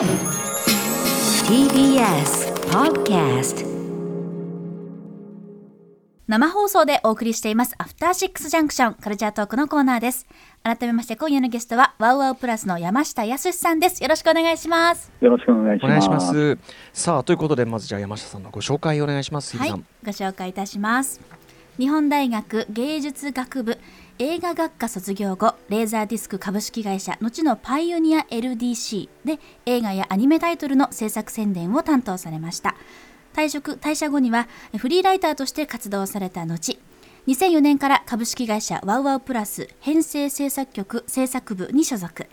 TBS Podcast 生放送でお送りしていますアフターシックスジャンクションカルチャートークのコーナーです改めまして今夜のゲストはワウワウプラスの山下康さんですよろしくお願いしますよろしくお願いします。お願いします。さあということでまずじゃあ山下さんのご紹介をお願いします。はいご紹介いたします日本大学芸術学部映画学科卒業後レーザーディスク株式会社後のパイオニア LDC で映画やアニメタイトルの制作宣伝を担当されました。退職退社後にはフリーライターとして活動された後2004年から株式会社 WOWOW プラス編成制作局制作部に所属。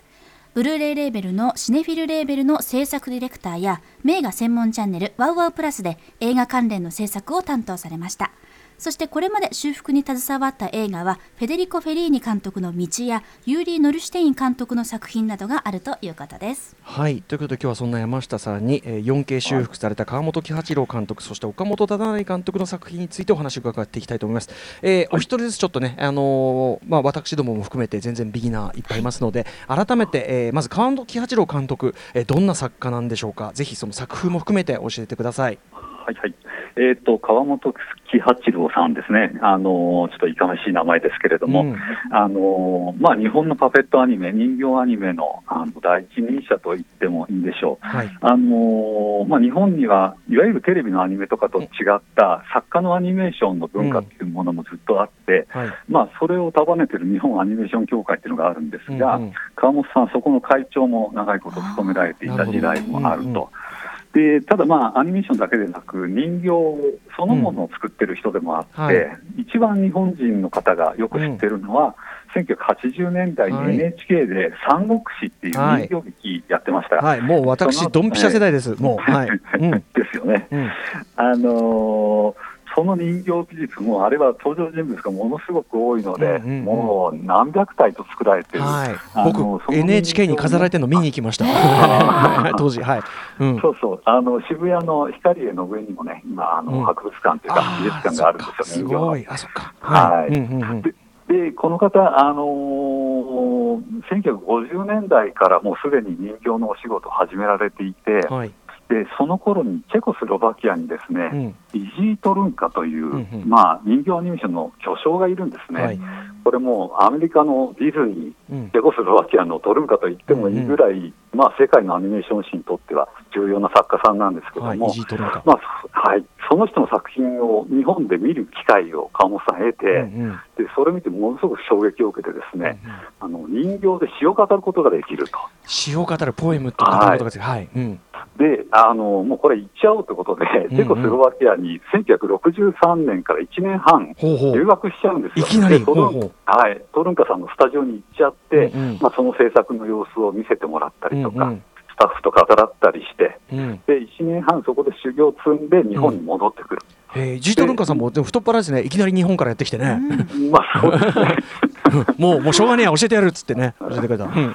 ブルーレイレーベルのシネフィルレーベルの制作ディレクターや名画専門チャンネル WOWOW プラスで映画関連の制作を担当されました。そしてこれまで修復に携わった映画はフェデリコ・フェリーニ監督の道やユーリー・ノルシュテイン監督の作品などがあるということですはいということで今日はそんな山下さんに、えー 4K 修復された川本喜八郎監督そして岡本忠成監督の作品についてお話を伺っていきたいと思います。えーお一人ずつちょっとねあのーまあ私どもも含めて全然ビギナーいっぱいいますので改めて、えーまず川本喜八郎監督、えーどんな作家なんでしょうかぜひその作風も含めて教えてください。はいはい。えっ、と、川本喜八郎さんですね。あのーちょっといかめしい名前ですけれども、うんあのーまあ、日本のパペットアニメ、人形アニメのあの第一人者と言ってもいいんでしょう。はいあのーまあ、日本にはいわゆるテレビのアニメとかと違った作家のアニメーションの文化っていうものもずっとあって、はいまあ、それを束ねてる日本アニメーション協会っていうのがあるんですが、うんうん川本さん、そこの会長も長いこと務められていた時代もあると。でただ、まあ、アニメーションだけでなく人形そのものを作ってる人でもあって、うんはい一番日本人の方がよく知ってるのは、1980年代にはい NHK で「三国志」っていう人形劇やってました。はいもう私ドンピシャ世代です。もうはい。う んですよね。うんあのーその人形技術も、あれは登場人物がものすごく多いので、うんうんうん。もう何百体と作られてる、はい。僕 NHK に飾られてるの見に行きました。当時。はい。うん。そうそう。あの渋谷の光栄の上にもね、今、あのうん。博物館というか、美術館があるんですよ、す人形のごい。あ、そっか。はい。うんうんうん。ででこの方、あのー1950年代からもうすでに人形のお仕事を始められていて、はい。でその頃にチェコスロバキアにですね、うん。イジートルンカという、うんうん。まあ、人形アニメーションの巨匠がいるんですね、はい。これもうアメリカのディズニー、うん。チェコスロバキアのトルンカと言ってもいいぐらい、まあ、世界のアニメーション史にとっては重要な作家さんなんですけども、はい。まあそはい、その人の作品を日本で見る機会を川本さん得て、うんうん。でそれを見てものすごく衝撃を受けてですね、あの人形で詩を語ることができると。詩を語るポエムとかことがです。はい。うん。であのもうこれ言っちゃおうということで、うんチェコスロバキアに1963年から1年半。留学しちゃうんですよ。いきなり？でトルンほうほうはい、トルンカさんのスタジオに行っちゃって、うんうんまあ、その制作の様子を見せてもらったりとか、うんうんスタッフと語らったりして、うん。で1年半そこで修行を積んで日本に戻ってくる。えー、イジートルンカさんもでも太っ腹ですね。いきなり日本からやってきてね。まあそうですね もうもうしょうがねえや教えてやるっつってね教えてくれた。うん。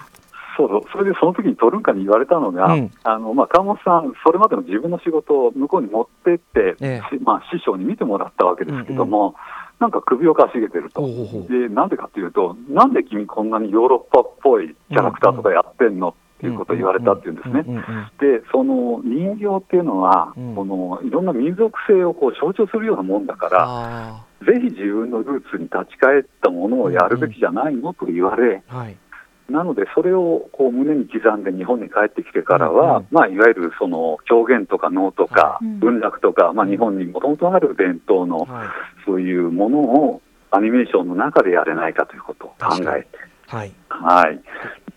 そうそうそれでその時にトルンカに言われたのが、うん。あのまあ、川本さん、それまでの自分の仕事を向こうに持ってって、えしまあ、師匠に見てもらったわけですけども、なんか首をかしげてると、でなんでかっていうと、なんで君、こんなにヨーロッパっぽいキャラクターとかやってんの？っていうことを言われたっていうんですね。うんうんうんでその人形っていうのは、うん。このいろんな民族性をこう象徴するようなもんだから、あぜひ自分のルーツに立ち返ったものをやるべきじゃないの？と言われ、あはい。なので、それをこう胸に刻んで日本に帰ってきてからは、うんうん。まあ、いわゆるその狂言とか能とかはい。文楽とか、まあ、日本にもともとある伝統のはい。そういうものをアニメーションの中でやれないかということを考えて、はい。はい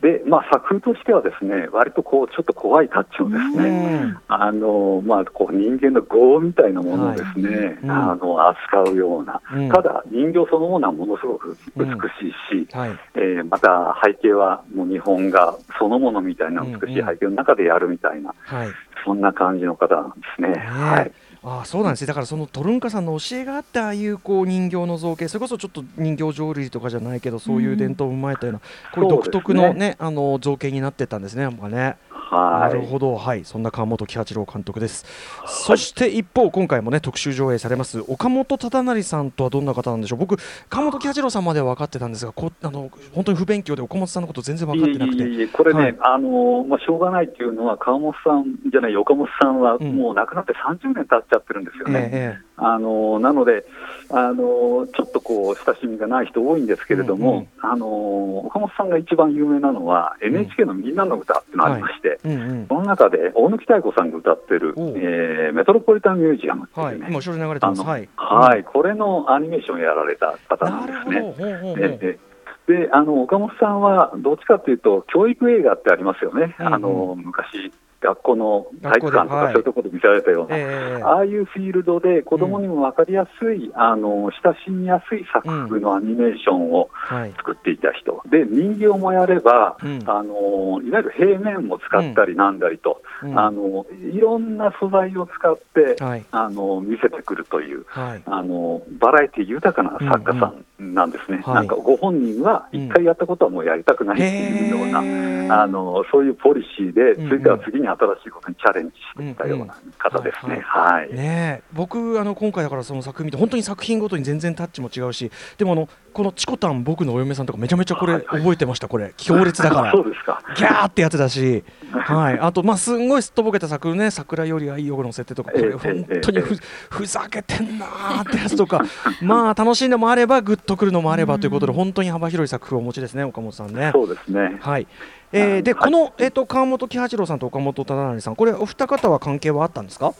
でまあ、作風としてはですね割とこうちょっと怖いタッチのですね、うん。あのまあ、こう人間の業みたいなものをですね、うん。あの扱うような、うん。ただ人形そのものはものすごく美しいし、はい。えーまた背景はもう日本画そのものみたいな美しい背景の中でやるみたいな、はい。そんな感じの方なんですね。ねはいああそうなんです。ねだからそのトルンカさんの教えがあってああいうこう人形の造形。それこそちょっと人形浄瑠璃とかじゃないけどそういう伝統を踏まえたような、こういう独特のそうですね。あの造形になってったんですねなんかね。はい、なるほど、はい、そんな川本喜八郎監督です。そして一方、今回もね特集上映されます岡本忠成さんとはどんな方なんでしょう。僕川本喜八郎さんまでは分かってたんですが、こあの本当に不勉強で岡本さんのこと全然分かってなくて。これね、はいあのまあ、しょうがないっていうのは、川本さんじゃない、岡本さんはうんもう亡くなって30年経っちゃってるんですよね。ええあのなのであの、ちょっとこう親しみがない人多いんですけれども、あの岡本さんが一番有名なのは、NHK のみんなの歌っていうのがありまして、えうんうん。その中で大貫妙子さんが歌ってる、えーメトロポリタンミュージアムってはい、いうね、今後ろに流れてます。あのはい。はい、これのアニメーションをやられた方ななん。ですね。であの岡本さんはどっちかというと、教育映画ってありますよね、うんうん。あの昔、学校の体育館とかそういうところで見せられたような、ええああいうフィールドで子供にも分かりやすい、あの親しみやすい作風のアニメーションをはい。作っていた人、で人形もやれば、うん。あのいわゆる平面も使ったりなんだりと、うん。あのいろんな素材を使って、はい。あの見せてくるという。はい。あのバラエティ豊かな作家さんなんですね、はい。なんかご本人は一回やったことはもうやりたくないっていうような、あのそういうポリシーで、うん。うん次から次に新しいことにチャレンジしていったような方ですね。はい。ねえ。僕あの今回だからその作品見て本当に作品ごとに全然タッチも違うしでもあのこの「チコタン僕のお嫁さん」とかめちゃめちゃこれ覚えてましたこれ。強烈だから。そうですか。ギャーってやつだし、はい、あとまあすんごいすっとぼけた作ね「桜より愛を」の設定とか。これええ本当にふざけてんなーってやつとか。まあ楽しいのもあればグッとくるのもあればということで本当に幅広い作風をお持ちですね岡本さんね。そうですね。はい。えー、で、はい。この、えー、と川本喜八郎さんと岡本忠成さん。これお二方は関係はあったんですか？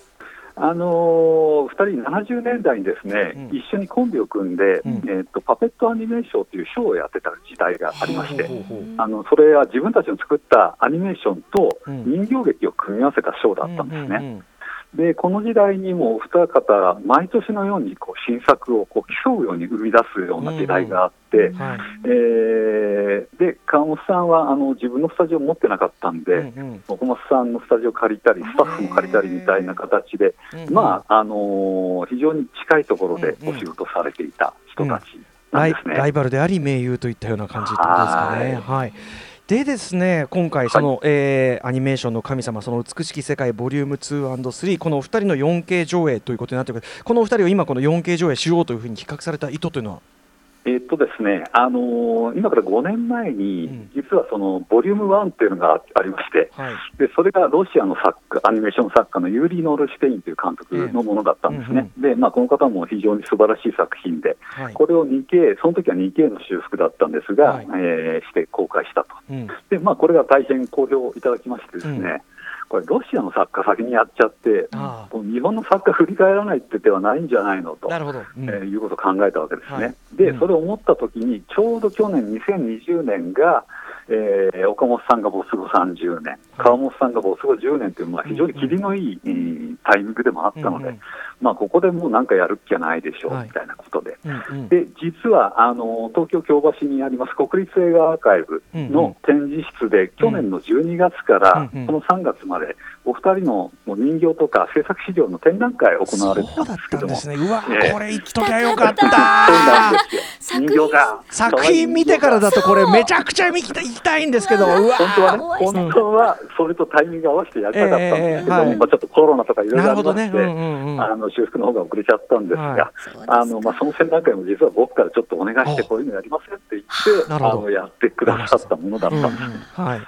あのー、2人70年代にですね、うん。一緒にコンビを組んで、うん。えー、とパペットアニメーションというショーをやってた時代がありまして、あのそれは自分たちの作ったアニメーションとうん。人形劇を組み合わせたショーだったんですね。うんうんうんでこの時代にもお二方、毎年のようにこう新作をこう競うように生み出すような時代があって、はい。えーで川本さんはあの自分のスタジオを持ってなかったんで、うんうん。岡本さんのスタジオを借りたり、スタッフも借りたりみたいな形で、うんまああのー非常に近いところでうんうん。お仕事されていた人たちなライんですね。ライバルであり盟友といったような感じですかね。はいでですね今回その、えーアニメーションの神様その美しき世界ボリューム 2&3 このお二人の 4K 上映ということになってくる。このお二人を今この 4K 上映しようというふうに企画された意図というのは？えっとですね、あのー今から5年前に、うん。実はそのボリューム1っていうのがありまして、はい。でそれがロシアの作家アニメーション作家のユーリー・ノルシュテインという監督のものだったんですね、でまあ、この方も非常に素晴らしい作品で、はい。これを 2K、その時は 2K の修復だったんですが、はい。えーして公開したと、うん。でまあ、これが大変好評いただきまして、ですね、うんこれ、ロシアの作家先にやっちゃって、日本の作家振り返らないって手はないんじゃないのとあ。なるほど、うんえーいうことを考えたわけですね。はいで、うんそれを思ったときに、ちょうど去年2020年が、えー岡本さんが没後30年、川本さんが没後10年という、まあ、非常に切りのいい、えータイミングでもあったので、うんうん。まあ、ここでもうなんかやるっきゃないでしょう、はい。みたいなことで。うんうん。で実はあの東京・京橋にあります国立映画アーカイブの展示室で、去年の12月からうんうん。この3月まで、お二人のもう人形とか制作資料の展覧会行われてたんですけども、たんですね。うわ、ええ。これ言っときゃよかった。そうなんですよ。人形が。作品見てからだとこれめちゃくちゃ見きた行きたいんですけど。うわ本当はね、本当はそれとタイミング合わせてやりたかったんですけど、ええはい。まあ、ちょっとコロナとかいろいろありまして、うんうんうん、あの修復の方が遅れちゃったんですが、はい。あのまあ、その展覧会も実は僕からちょっとお願いして、こういうのやりませんって言って、あのやってくださったものだった。んです。うんうん。はい、うん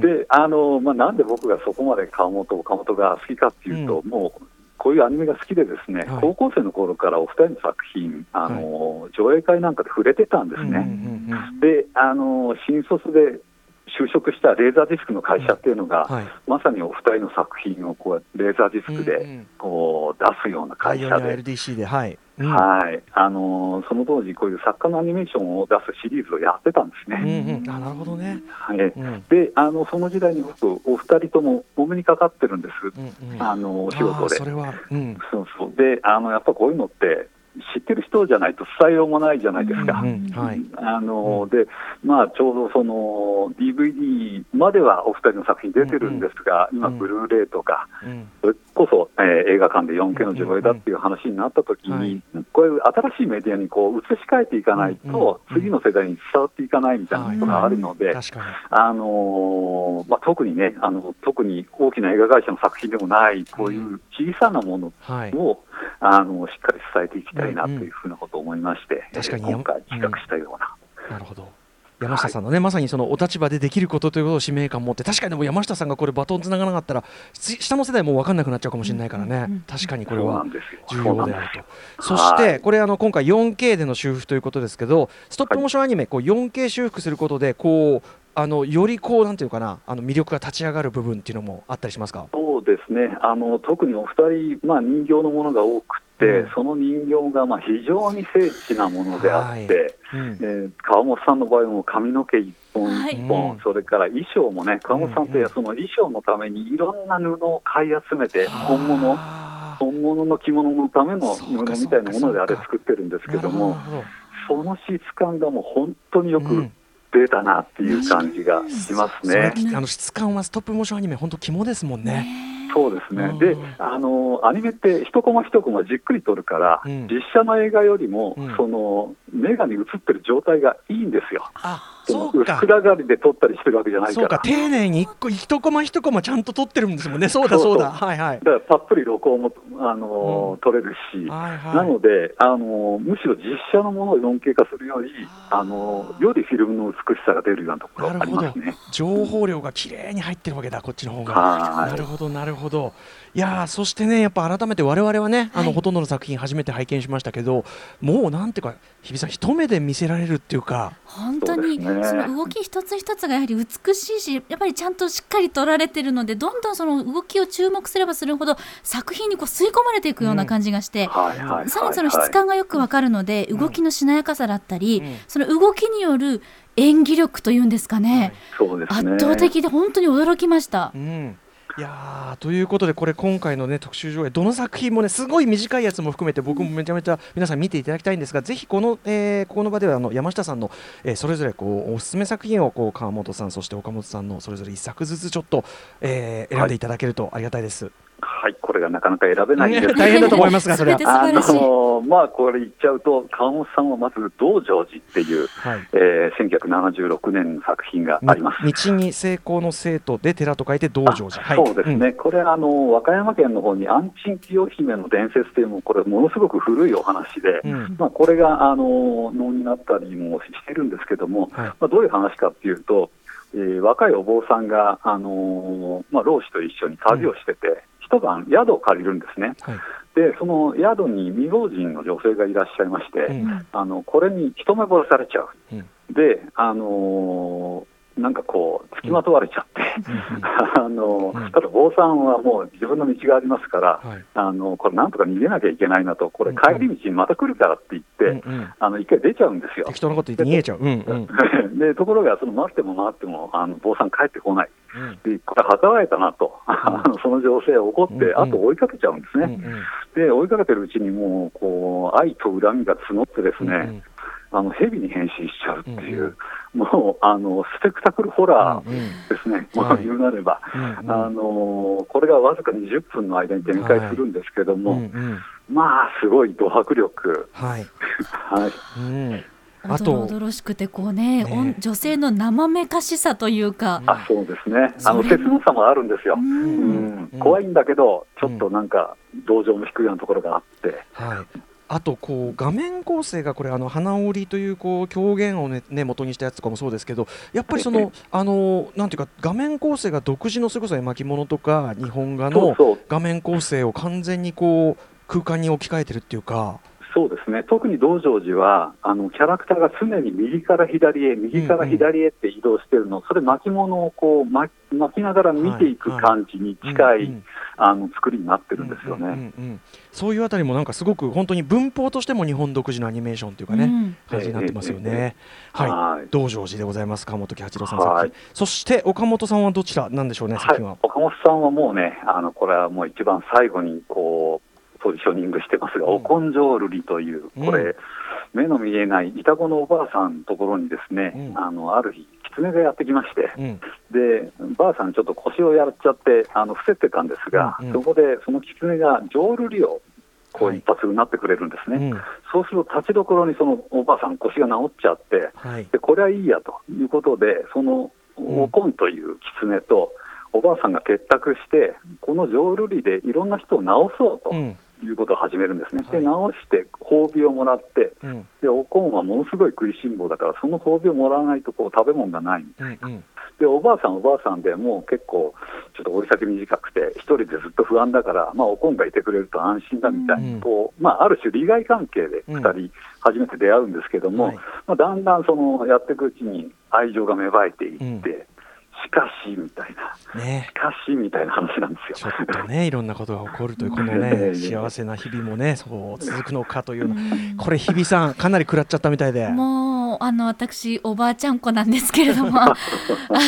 であのまあ、なんで僕がそこまで川本、岡本が好きかっていうと、もうこういうアニメが好きで、ですね、はい。高校生の頃からお二人の作品、あの上映会なんかで触れてたんですね。うんうんうん。であの新卒で就職したレーザーディスクの会社っていうのが、はい。まさにお二人の作品をこうレーザーディスクうんうでん。こう出すような会社で、LDC で。はい、うん。はい。あのその当時、こういう作家のアニメーションを出すシリーズをやってたんですうんね。うん、あなるほどね、はい。うん。であのその時代に僕、お二人ともお目にかかってるんです、うんうん、あのお仕事で。そ。れは、うん。そうそう。であのやっぱこういうのって知ってる人じゃないと伝えようもないじゃないですか。うんはい。あのでまあ、ちょうどその DVD まではお二人の作品出てるんですが、今、うん。ブルーレイとか、うん。それこそ、えー映画館で 4K の上映だっていう話になったときに、こういう新しいメディアにこう移し替えていかないと、うんうん。次の世代に伝わっていかないみたいなことがあるので、あのーまあ、特にねあの、特に大きな映画会社の作品でもない、こういう小さなものはい。を、あのしっかり伝えていきたいなというふうなことを思いまして、確かに。えー今回、企画したような。なるほど。山下さんのね、まさにそのお立場でできることということを使命感を持って確かにでも山下さんがこれバトンつながなかったらし下の世代もう分かんなくなっちゃうかもしれないからね、確かにこれは重要であると。そしてこれあの今回 4K での修復ということですけどストップモーションアニメこう 4K 修復することでこうあのよりこうなんていうかなあの魅力が立ち上がる部分っていうのもあったりしますか？そうですね。あの特にお二人、まあ、人形のものが多くて、うん。その人形がまあ非常に精緻なものであって、うん。えー川本さんの場合も髪の毛一本はい。一本、うん。それから衣装もね、川本さんってうんその衣装のためにいろんな布を買い集めて、本物、あ本物の着物のための布みたいなものであれ作ってるんですーけども、その質感がもう本当によくうん。出たなっていう感じがしますね。あの質感はストップモーションアニメ本当肝ですもんね。そうですねうん。で、あのアニメって一コマ一コマじっくり撮るから、うん実写の映画よりも、うんそのメガに映ってる状態がいいんですよ。あそうか薄暗がりで撮ったりしてるわけじゃないか。そうから丁寧に一個一コマ一コマちゃんと撮ってるんですもんね。そうだそうだ。はいはい。だからたっぷり録音も、あのうん撮れるし、はいはい。なので、あのむしろ実写のものを 4K 化するより、あのよりフィルムの美しさが出るようなところありなるほどますね。。情報量が綺麗に入ってるわけだ、こっちの方が。はいなるほど、なるほど。いやーそしてね、やっぱ改めて我々はね、あの、はいほとんどの作品初めて拝見しましたけど、もうなんていうか、日比さん、一目で見せられるっていうか、本当にその動き一つ一つがやはり美しいしやっぱりちゃんとしっかり撮られてるのでどんどんその動きを注目すればするほど作品にこう吸い込まれていくような感じがして、はいはいはいさらにその質感がよくわかるので、動きのしなやかさだったり、うん。その動きによる演技力というんですかね、そうですね。圧倒的で本当に驚きました。う。ん。いやーということでこれ今回のね特集上映どの作品もねすごい短いやつも含めて僕もめちゃめちゃ皆さん見ていただきたいんですがぜひこの、えーここの場ではあの山下さんの、えーそれぞれこうおすすめ作品をこう川本さんそして岡本さんのそれぞれ一作ずつちょっと、えー選んでいただけるとありがたいです。はい、これがなかなか選べないんです大変だと思いますがそれは。あのまあ、これ言っちゃうと、川本さんはまず道成寺っていう、はい。えー、1976年の作品があります。道に成功の生徒で寺と書いて道成寺。はいそうですね、これあの、和歌山県の方に安珍清姫の伝説というもこれ、ものすごく古いお話で、うん。うんまあ、これがあの能になったりもしてるんですけども、はい。まあ、どういう話かっていうと、えー若いお坊さんが、あのーまあ、老子と一緒に旅をしてて、一晩宿を借りるんですね。はいで、その宿に未亡人の女性がいらっしゃいまして、うんあのこれに一目惚れされちゃう。うんで、あのーなんかこう、付きまとわれちゃって、あのうん。ただ坊さんはもう自分の道がありますから、はい。あのこれ、なんとか逃げなきゃいけないなと、これ、帰り道にまた来るからって言って、うんうんあの一回出ちゃうんですよ。適当なこと言って逃げちゃう。うんうん。でところが、その待っても待っても、あの坊さん帰ってこない、うん。でこれ、働いたなと、その女性は怒って、あと追いかけちゃうんですね。うんうん。で追いかけてるうちにもうこう愛と恨みが募ってですね、うんあの蛇に変身しちゃうっていう、うんもうあのスペクタクルホラーうんうん。ですね、はい。まあ言うなれば、うんうん。あのこれがわずか20分の間に展開するんですけども、うんうん。まあすごいド迫力、はい。はい、うん。おあとどろおどろしくてこうねね。女性の生めかしさというか、あそうですね、あの切なさもあるんですよ。ううん。ん。うん。怖いんだけど、ちょっとなんか、同情も低いようなところがあって、はい。あとこう画面構成がこれあの花織というこう狂言をねね元にしたやつとかもそうですけどやっぱりそのあのなんていうか画面構成が独自のそれこそ絵巻物とか日本画の画面構成を完全にこう空間に置き換えてるっていうか。そうですね、特に道成寺は、あのキャラクターが常に右から左へ、右から左へって移動してるの、それ、巻物をこう巻巻きながら見ていく感じに近い、うんうんあの作りになってるんですよね。うんうんうんそういうあたりもなんかすごく本当に文法としても日本独自のアニメーションというかね、うん。感じになってますよえええね。はい、はい。道成寺でございます川本喜八郎さんの作品、はい。そして岡本さんはどちらなんでしょうね作はい。品は。、岡本さんはもうね、あのこれはもう一番最後にこうポジショニングしてますが、うん。お根性瑠璃という、これ、うん。目の見えないイタコのおばあさんのところにですね、うん。あのある日、狐がやってきまして、うん。で、ばあさん、ちょっと腰をやっちゃって、あの伏せてたんですが、うんうん。そこでその狐が浄瑠璃をこはい。う一発になってくれるんですね。うん。そうすると、立ちどころにそのおばあさん、腰が治っちゃって、はい。でこれはいいやということで、そのうん。おこんという狐と、おばあさんが結託して、この浄瑠璃でいろんな人を治そうとうんいうことを始めるんですね。はい。で、治して褒美をもらって、うん。でおこんはものすごい食いしん坊だから、その褒美をもらわないとこう食べ物がない。うんうん。で、おばあさん、おばあさんでもう結構、ちょっと折り先短くて、一人でずっと不安だから、まあ、おこんがいてくれると安心だみたいに、うん。こうまあ、ある種、利害関係でうん。2人、初めて出会うんですけども、はい。まあ、だんだんそのやっていくうちに愛情が芽生えていって、うんしかしみたいな、ね。しかしみたいな話なんですよ。ちょっとねいろんなことが起こるというこのえね え幸せな日々もねそう続くのかというこれ日比さんかなり食らっちゃったみたいで。もうあの私おばあちゃん子なんですけれども。あ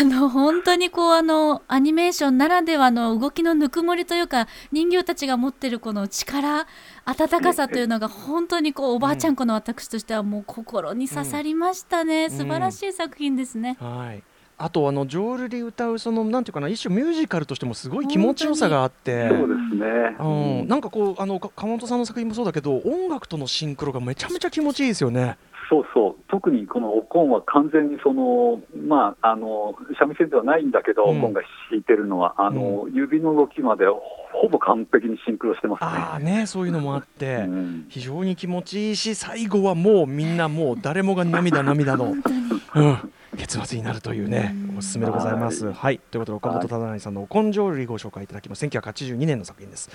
の本当にこうあのアニメーションならではの動きのぬくもりというか人形たちが持ってるこの力温かさというのが本当にこうおばあちゃん子の私としてはもう心に刺さりましたね、素晴らしい作品ですね。はいあとあのジョールで歌うそのなんていうかな一種ミュージカルとしてもすごい気持ちよさがあって。そうですね、うん、なんかこうあのか川本さんの作品もそうだけど音楽とのシンクロがめちゃめちゃ気持ちいいですよね。そうそう、特にこのおこんは完全にその、まあ、あの三味線ではないんだけど、うん。おこんが弾いてるのは、あの指の動きまでほぼ完璧にシンクロしてますね。ああねそういうのもあって、うん。非常に気持ちいいし最後はもうみんなもう誰もが涙涙の、本当に。うん、結末になるというねうんおすすめでございます。はい、ということで岡本忠成さんの「根性類」ご紹介いただきます1982年の作品です。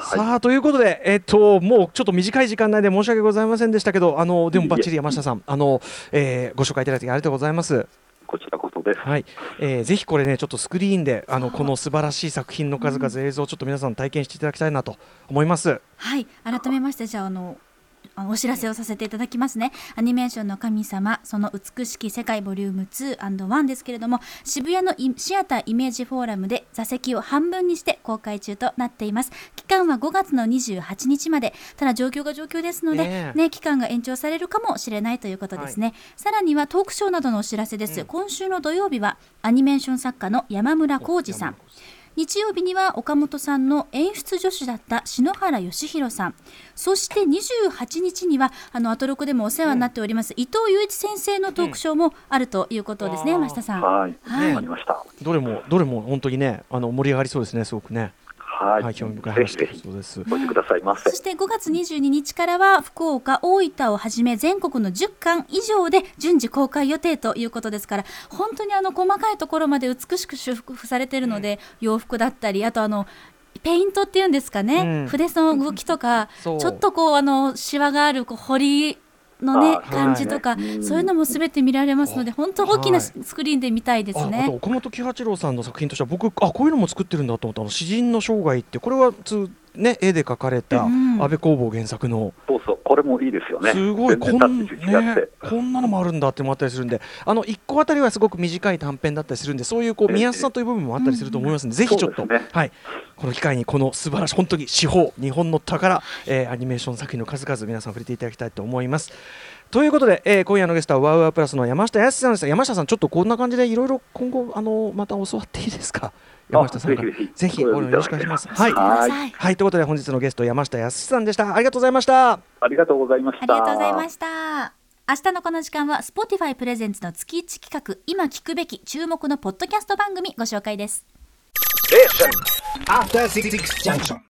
さあということで、えっともうちょっと短い時間内で申し訳ございませんでしたけどあのでもバッチリ山下さんあの、えーご紹介いただきありがとうございます。こちらこそです。はい、えーぜひこれねちょっとスクリーンであのこの素晴らしい作品の数々映像をちょっと皆さん体験していただきたいなと思います。はい改めましてじゃああのお知らせをさせていただきますね。アニメーションの神様その美しき世界ボリューム 2&1 ですけれども渋谷のイシアターイメージフォーラムで座席を半分にして公開中となっています。期間は5月の28日まで。ただ状況が状況ですので、ねねえ期間が延長されるかもしれないということですね、さらにはトークショーなどのお知らせです、うん。今週の土曜日はアニメーション作家の山村浩二さん日曜日には岡本さんの演出助手だった篠原義弘さんそして28日にはあのアトロクでもお世話になっております、伊藤雄一先生のトークショーもあるということですね、うん山下さん。はい、はいわかりました。どれもどれも本当にねあの盛り上がりそうですねすごくね。はい、はい、興味深いぜ話です。お越しくださいませ。そ。して5月22日からは福岡、大分をはじめ全国の10巻以上で順次公開予定ということですから本当にあの細かいところまで美しく修復されているので、洋服だったりあとあのペイントっていうんですかね、うん。筆の動きとか、ちょっとこうあのシワがあるこう彫りのね感じとか、はいそういうのもすべて見られますので本当大きなはい。スクリーンで見たいですああとね。岡本喜八郎さんの作品としては僕あこういうのも作ってるんだと思った。あの詩人の生涯ってこれはつね絵で描かれたうん安倍工房原作の。そうそう、これもいいですよね。すごいこん。ね、こんなのもあるんだってのもあったりするんで。あの1個あたりはすごく短い短編だったりするんでそういうこうええ。見やすさという部分もあったりすると思いますので、ぜひちょっと、ね。はい、この機会にこの素晴らしい本当に司法日本の宝、えーアニメーション作品の数々皆さん触れていただきたいと思います。ということで、えー今夜のゲストはワウワウプラスの山下康さんでした。山下さんちょっとこんな感じでいろいろ今後あのまた教わっていいですか？山下さんからぜひよろしくお願いします。はい、くださいはい、ということで本日のゲスト山下康さんでしたありがとうございました。ありがとうございました。ありがとうございました。明日のこの時間は Spotify プレゼンツの月1企画今聞くべき注目のポッドキャスト番組ご紹介です。After Six Junction.